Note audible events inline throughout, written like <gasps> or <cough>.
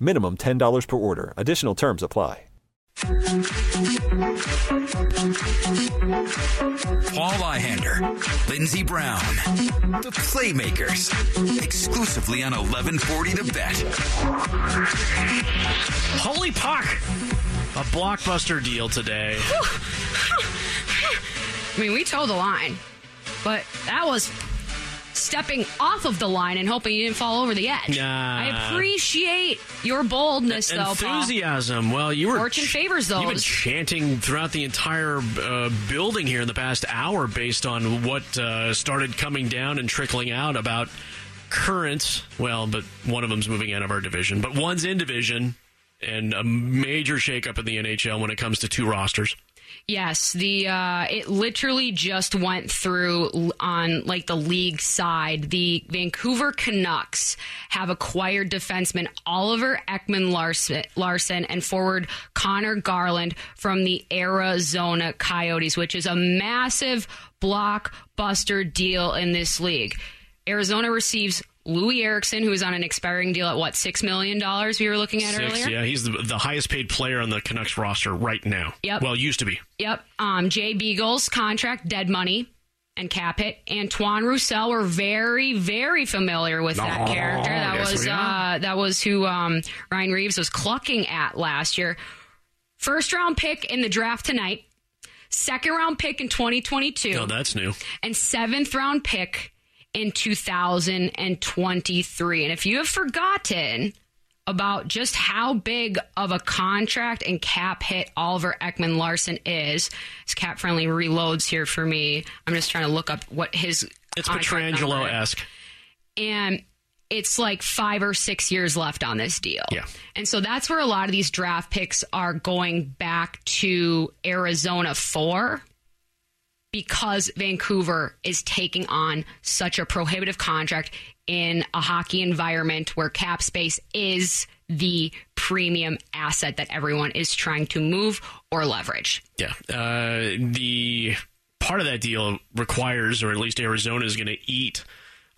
Minimum $10 per order. Additional terms apply. Paul Ihander, Lindsey Brown, the Playmakers, exclusively on 1140 The Bet. Holy puck! A blockbuster deal today. <laughs> I mean, we toe the line, but that was stepping off of the line and hoping you didn't fall over the edge. Nah. I appreciate your boldness, though, Paul. Enthusiasm. Well, you were Fortune favors those. You've been chanting throughout the entire uh, building here in the past hour, based on what uh, started coming down and trickling out about current. Well, but one of them's moving out of our division, but one's in division, and a major shakeup in the NHL when it comes to two rosters. Yes, the uh, it literally just went through on like the league side. The Vancouver Canucks have acquired defenseman Oliver Ekman Larson, and forward Conor Garland from the Arizona Coyotes, which is a massive blockbuster deal in this league. Arizona receives Loui Eriksson, who is on an expiring deal at what six million dollars? We were looking at Six, earlier. yeah, he's the, the highest paid player on the Canucks roster right now. Yep. Well, used to be. Yep. Um, Jay Beagle's contract, dead money, and cap hit. Antoine Roussel, we're very, very familiar with that Oh, character. That yes, was uh, that was who um, Ryan Reaves was clucking at last year. First round pick in the draft tonight. Second round pick in 2022 Oh, that's new. and seventh round pick in 2023. And if you have forgotten about just how big of a contract and cap hit Oliver Ekman-Larsson is, his cap friendly reloads here for me. I'm just trying to look up what his It's Pietrangelo esque. And it's like five or six years left on this deal. Yeah. And so that's where a lot of these draft picks are going back to Arizona for because Vancouver is taking on such a prohibitive contract in a hockey environment where cap space is the premium asset that everyone is trying to move or leverage. Yeah. Uh, the part of that deal requires, or at least Arizona is going to eat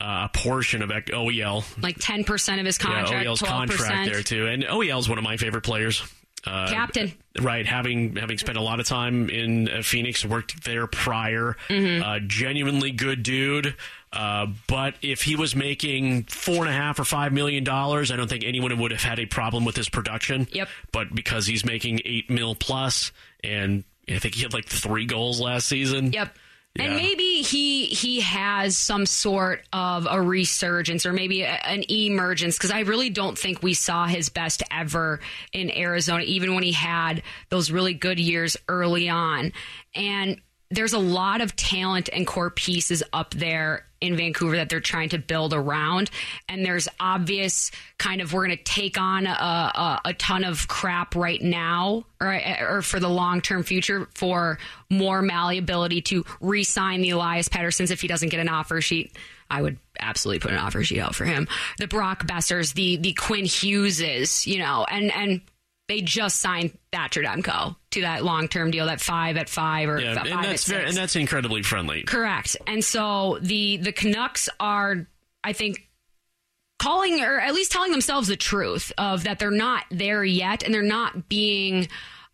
uh, a portion of OEL. Like 10% of his contract, Yeah, OEL's 12%. contract there too, and OEL is one of my favorite players. Uh, Captain. right? Having having spent a lot of time in uh, Phoenix, worked there prior. Mm-hmm. Uh, genuinely good dude. Uh, but if he was making four and a half or five million dollars, I don't think anyone would have had a problem with his production. Yep. But because he's making eight mil plus, and I think he had like three goals last season. Yep. And maybe he he has some sort of a resurgence or maybe a, an emergence because I really don't think we saw his best ever in Arizona, even when he had those really good years early on. And there's a lot of talent and core pieces up there in Vancouver that they're trying to build around. And there's obvious kind of we're going to take on a, a, a ton of crap right now or, or for the long term future for more malleability to re sign the Elias Petterssons if he doesn't get an offer sheet. I would absolutely put an offer sheet out for him. The Brock Boesers, the the Quinn Hugheses, you know, and and they just signed Thatcher Demko to that long term deal, that five at five or Yeah, five and at that's six. very, and that's incredibly friendly. Correct. And so the the Canucks are, I think, calling or at least telling themselves the truth of that they're not there yet, and they're not being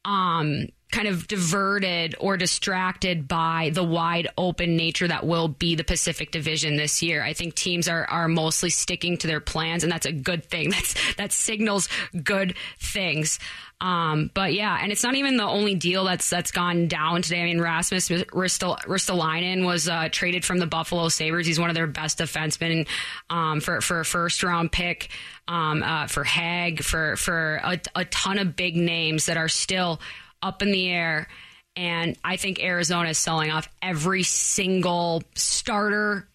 um, kind of diverted or distracted by the wide open nature that will be the Pacific Division this year. I think teams are are mostly sticking to their plans, and that's a good thing. <laughs> That's that signals good things. Um, but yeah, and it's not even the only deal that's that's gone down today. I mean, Rasmus Ristolainen was uh, traded from the Buffalo Sabres. He's one of their best defensemen um, for for a first round pick. Um, uh, for Hag, for for a, a ton of big names that are still up in the air. And I think Arizona is selling off every single starter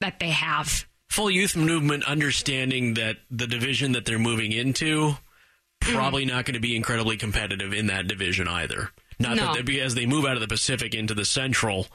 that they have. Full youth movement, understanding that the division that they're moving into probably mm-hmm. not going to be incredibly competitive in that division either. Not No. that they, as they move out of the Pacific into the Central,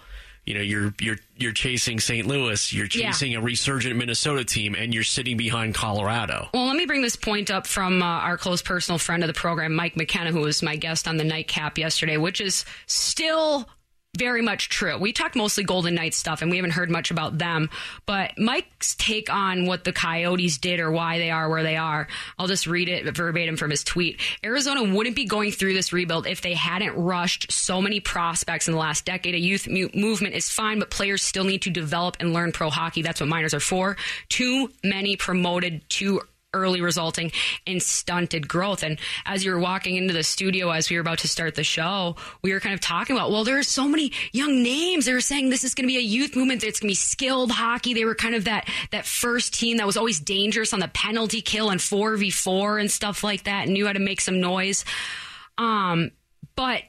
you know, you're you're you're chasing St. Louis, you're Yeah. chasing a resurgent Minnesota team, and you're sitting behind Colorado. Well, let me bring this point up from uh, our close personal friend of the program, Mike McKenna, who was my guest on the nightcap yesterday, which is still very much true. We talked mostly Golden Knights stuff, and we haven't heard much about them. But Mike's take on what the Coyotes did or why they are where they are, I'll just read it verbatim from his tweet. Arizona wouldn't be going through this rebuild if they hadn't rushed so many prospects in the last decade. A youth movement is fine, but players still need to develop and learn pro hockey. That's what minors are for. Too many promoted too early resulting in stunted growth. And as you were walking into the studio as we were about to start the show, we were kind of talking about, well, there are so many young names. They were saying this is going to be a youth movement. It's going to be skilled hockey. They were kind of that, that first team that was always dangerous on the penalty kill and 4v4 and stuff like that and knew how to make some noise. Um, but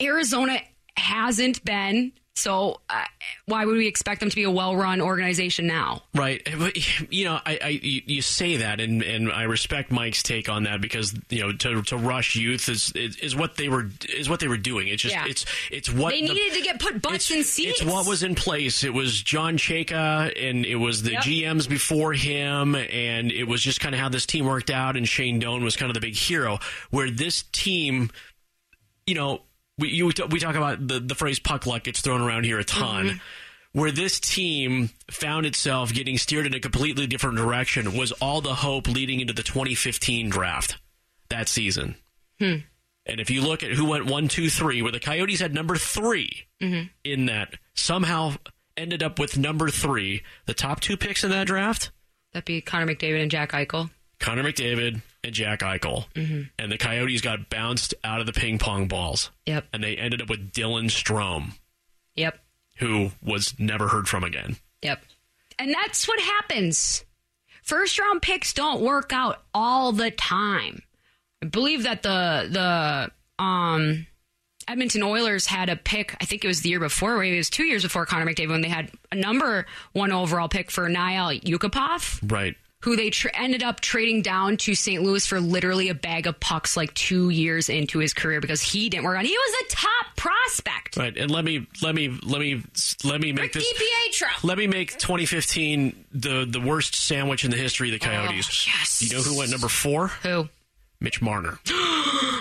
Arizona hasn't been. So uh, why would we expect them to be a well-run organization now? Right, but you know, I, I you you say that, and, and I respect Mike's take on that because you know to, to rush youth is, is is what they were is what they were doing. It's just Yeah. it's it's what They the- needed to get put butts in seats. It's what was in place. It was John Chayka, and it was the Yep. GMs before him, and it was just kind of how this team worked out. And Shane Doan was kind of the big hero. Where this team, you know, we you, we talk about the the phrase puck luck gets thrown around here a ton. Mm-hmm. Where this team found itself getting steered in a completely different direction was all the hope leading into the 2015 draft that season. And if you look at who went one, two, three, where the Coyotes had number 3 in that, somehow ended up with number three, the top two picks in that draft, That'd be Connor McDavid and Jack Eichel. Connor McDavid and Jack Eichel. And the Coyotes got bounced out of the ping pong balls. Yep. And they ended up with Dylan Strome, Yep. who was never heard from again. Yep. And that's what happens. First round picks don't work out all the time. I believe that the the um Edmonton Oilers had a pick, I think it was the year before, maybe it was two years before Connor McDavid, when they had a number one overall pick for Nail Yakupov, Right. Who they tr- ended up trading down to St. Louis for literally a bag of pucks like two years into his career because he didn't work out. He was a top prospect. Right. And let me let me let me let me make Rick this DiPietro. Let me make 2015 the the worst sandwich in the history of the Coyotes. Oh, yes. You know who went number four? Who? Mitch Marner. <gasps>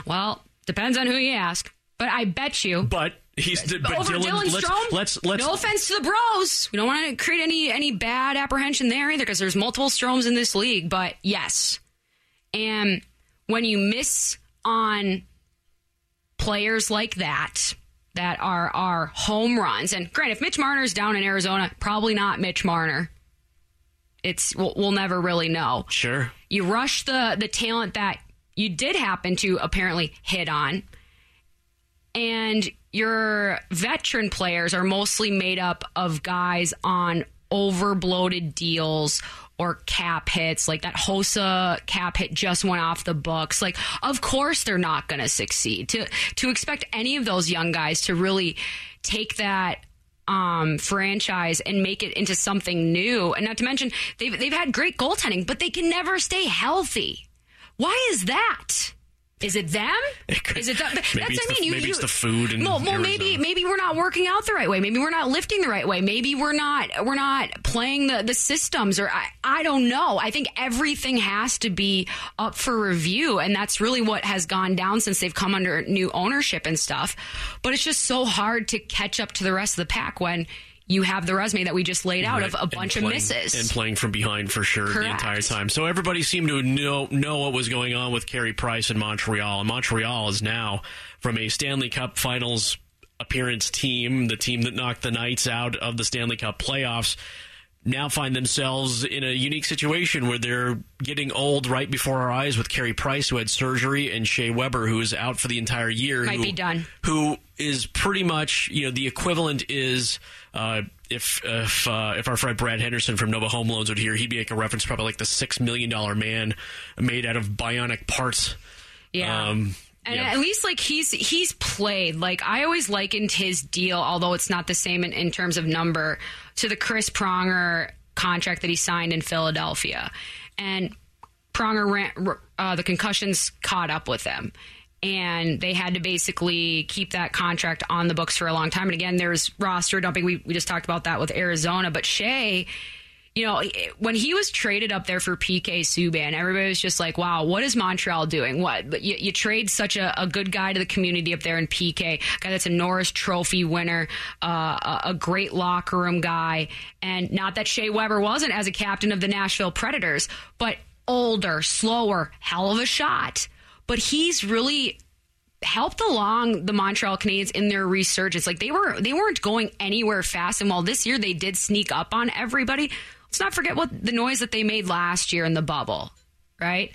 Well, depends on who you ask. But I bet you But he's but over Dylan, Dylan, let's, Strome. let's let's no offense to the bros. We don't want to create any any bad apprehension there either, because there's multiple Stromes in this league. But yes, and when you miss on players like that that are are home runs, and granted, if Mitch Marner's down in Arizona, probably not Mitch Marner. It's we'll, we'll never really know sure. you rush the the talent that you did happen to apparently hit on and your veteran players are mostly made up of guys on overbloated deals or cap hits like that Hossa cap hit just went off the books like of course they're not going to succeed to to expect any of those young guys to really take that um, franchise and make it into something new. And not to mention, they've they've had great goaltending, but they can never stay healthy. Why is that? Is it them? Is it them? <laughs> That's maybe what I the- mean. You, maybe you, it's the food in well, well, maybe maybe we're not working out the right way. Maybe we're not lifting the right way. Maybe we're not we're not playing the the systems. Or I I don't know. I think everything has to be up for review, and that's really what has gone down since they've come under new ownership and stuff. But it's just so hard to catch up to the rest of the pack when. You have the resume that we just laid out of a bunch playing- of misses. and playing from behind for sure the entire time. So everybody seemed to know know what was going on with Carey Price in Montreal. And Montreal is now from a Stanley Cup Finals appearance team, the team that knocked the Knights out of the Stanley Cup playoffs. Now find themselves in a unique situation where they're getting old right before our eyes with Carey Price, who had surgery, and Shea Weber, who is out for the entire year. Might who- be done. who is pretty much you know the equivalent is uh, if if uh, if our friend Brad Henderson from Nova Home Loans would hear, he'd be making a reference probably like the six million dollar man made out of bionic parts. Yeah. Um, and yeah. at least like he's he's played like I always likened his deal, although it's not the same in, in terms of number, to the Chris Pronger contract that he signed in Philadelphia, and Pronger ran, uh, the concussions caught up with them. And they had to basically keep that contract on the books for a long time. And again, there's roster dumping. We, we just talked about that with Arizona. But Shea, you know, when he was traded up there for PK Subban, everybody was just like, wow, what is Montreal doing? What? But you, you trade such a, a good guy to the community up there in PK, guy that's a Norris Trophy winner, uh, a, a great locker room guy. And not that Shea Weber wasn't as a captain of the Nashville Predators, but older, slower, hell of a shot. But he's really helped along the Montreal Canadiens in their resurgence. Like they were they weren't going anywhere fast and while this year they did sneak up on everybody, let's not forget what the noise that they made last year in the bubble, right?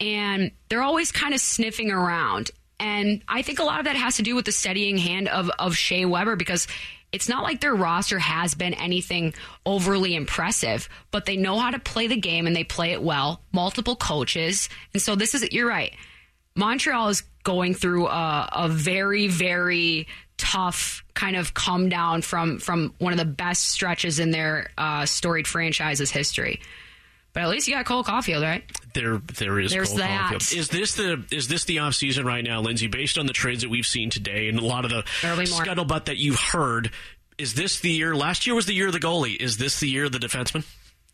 And they're always kind of sniffing around. And I think a lot of that has to do with the steadying hand of of Shea Weber because it's not like their roster has been anything overly impressive, but they know how to play the game and they play it well. Multiple coaches. And so this is you're right. Montreal is going through a, a very, very tough kind of come down from from one of the best stretches in their uh, storied franchise's history. But at least you got Cole Caufield, right? There, there is. There's Cole that. Caufield. Is this the is this the off season right now, Lindsay? Based on the trades that we've seen today and a lot of the scuttlebutt that you've heard, is this the year? Last year was the year of the goalie. Is this the year of the defenseman?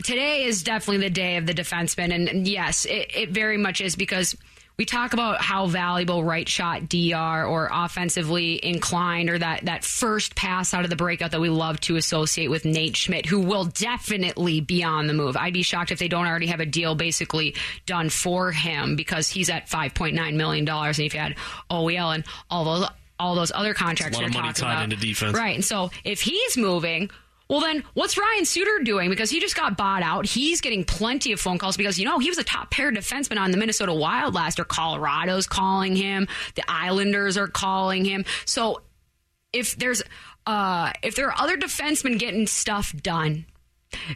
today is definitely the day of the defenseman, and, and yes, it, it very much is because we talk about how valuable right shot DR or offensively inclined or that that first pass out of the breakout that we love to associate with Nate Schmidt, who will definitely be on the move. I'd be shocked if they don't already have a deal basically done for him because he's at five point nine million dollars, and if you had OEL and all those all those other contracts a lot of money talking tied about, into defense. right? And so if he's moving. Well, then what's Ryan Suter doing? Because he just got bought out. He's getting plenty of phone calls because, you know, he was a top pair defenseman on the Minnesota Wild last year. Colorado's calling him. The Islanders are calling him. So if there's, uh, if there are other defensemen getting stuff done,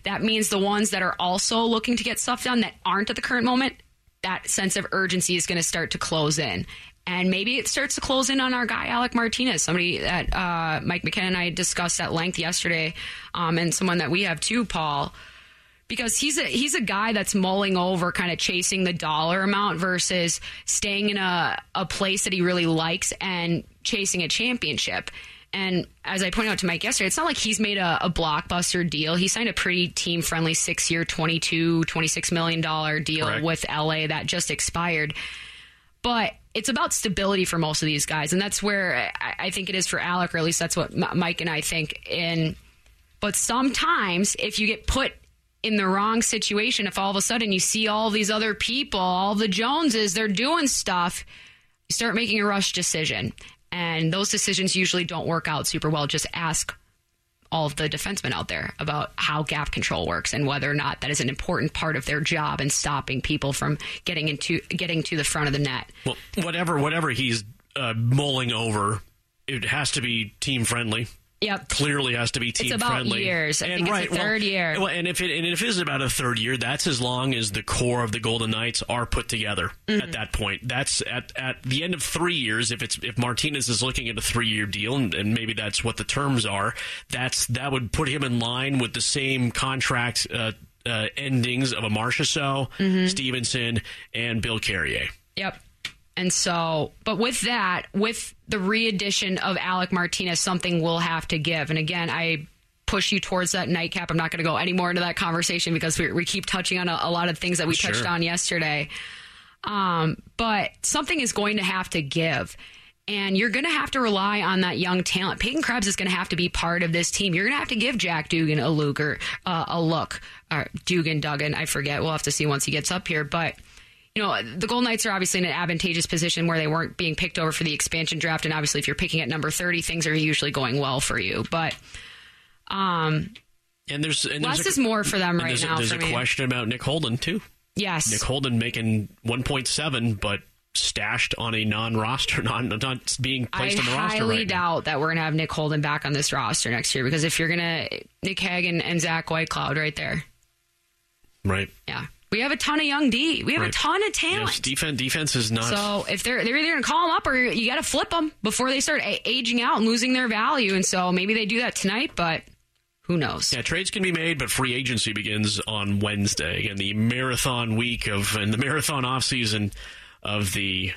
that means the ones that are also looking to get stuff done that aren't at the current moment, that sense of urgency is going to start to close in. And maybe it starts to close in on our guy, Alec Martinez, somebody that uh, Mike McKenna and I discussed at length yesterday, um, and someone that we have too, Paul, because he's a he's a guy that's mulling over kind of chasing the dollar amount versus staying in a, a place that he really likes and chasing a championship. And as I pointed out to Mike yesterday, it's not like he's made a, a blockbuster deal. He signed a pretty team friendly six year, $22, $26 million deal Correct. with LA that just expired. But it's about stability for most of these guys. And that's where I, I think it is for Alec, or at least that's what M- Mike and I think. In but sometimes if you get put in the wrong situation, if all of a sudden you see all these other people, all the Joneses, they're doing stuff, you start making a rush decision. And those decisions usually don't work out super well. Just ask all of the defensemen out there about how gap control works and whether or not that is an important part of their job in stopping people from getting into getting to the front of the net. Well, whatever whatever he's uh, mulling over, it has to be team friendly. Yep. Clearly has to be team it's about friendly. years. I think it's the right, well- third year. Well, and if it and if it is about a third year, that's as long as the core of the Golden Knights are put together Mm-hmm. at that point. That's at at the end of three years. If it's if Martinez is looking at a three year deal, and, and maybe that's what the terms are, that's that would put him in line with the same contract uh, uh, endings of a Marchessault, Mm-hmm. Stephenson, and Bill Carrier. Yep. And so, but with that, with the re-addition of Alec Martinez, something will have to give. And again, I push you towards that nightcap. I'm not going to go any more into that conversation because we, we keep touching on a, a, lot of things that we sure. touched on yesterday. Um, but something is going to have to give. And you're going to have to rely on that young talent. Peyton Krebs is going to have to be part of this team. You're going to have to give Jack Dugan a look or uh, a look. Or Dugan, Duggan, I forget. We'll have to see once he gets up here. But you know, the Golden Knights are obviously in an advantageous position where they weren't being picked over for the expansion draft. And obviously, if you're picking at number 30, things are usually going well for you. But, um, and there's and less there's is more for them right there's now. A, there's a me. question about Nick Holden too. Yes, Nick Holden making 1.7, but stashed on a non-roster, <laughs> non not being placed I on the roster. I highly right doubt that we're gonna have Nick Holden back on this roster next year because if you're gonna Nick Hagan and Zach Whitecloud right there, right? Yeah. We have a ton of young D. We have right. a ton of talent. Yes, defense, defense is not. So if they're they're either going to call them up or you got to flip them before they start a- aging out and losing their value. And so maybe they do that tonight, but who knows? Yeah, trades can be made, but free agency begins on Wednesday. and the marathon week of and the marathon off season of the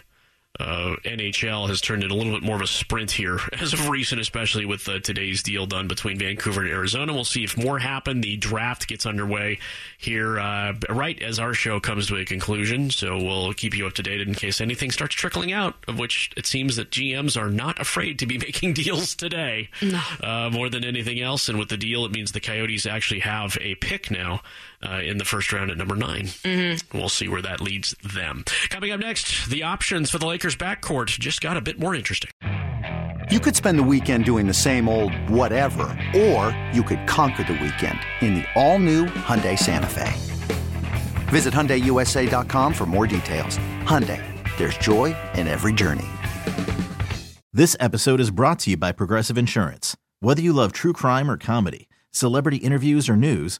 uh, NHL has turned into a little bit more of a sprint here <laughs> as of recent, especially with uh, today's deal done between Vancouver and Arizona. We'll see if more happen. The draft gets underway here uh, right as our show comes to a conclusion. So we'll keep you up to date in case anything starts trickling out, of which it seems that GMs are not afraid to be <laughs> making deals today no. Uh, more than anything else. And with the deal, it means the Coyotes actually have a pick now uh, in the first round at number 9 mm-hmm. We'll see where that leads them. Coming up next, the options for the Lakers backcourt just got a bit more interesting. You could spend the weekend doing the same old whatever, or you could conquer the weekend in the all-new Hyundai Santa Fe. Visit HyundaiUSA.com for more details. Hyundai, there's joy in every journey. This episode is brought to you by Progressive Insurance. Whether you love true crime or comedy, celebrity interviews or news,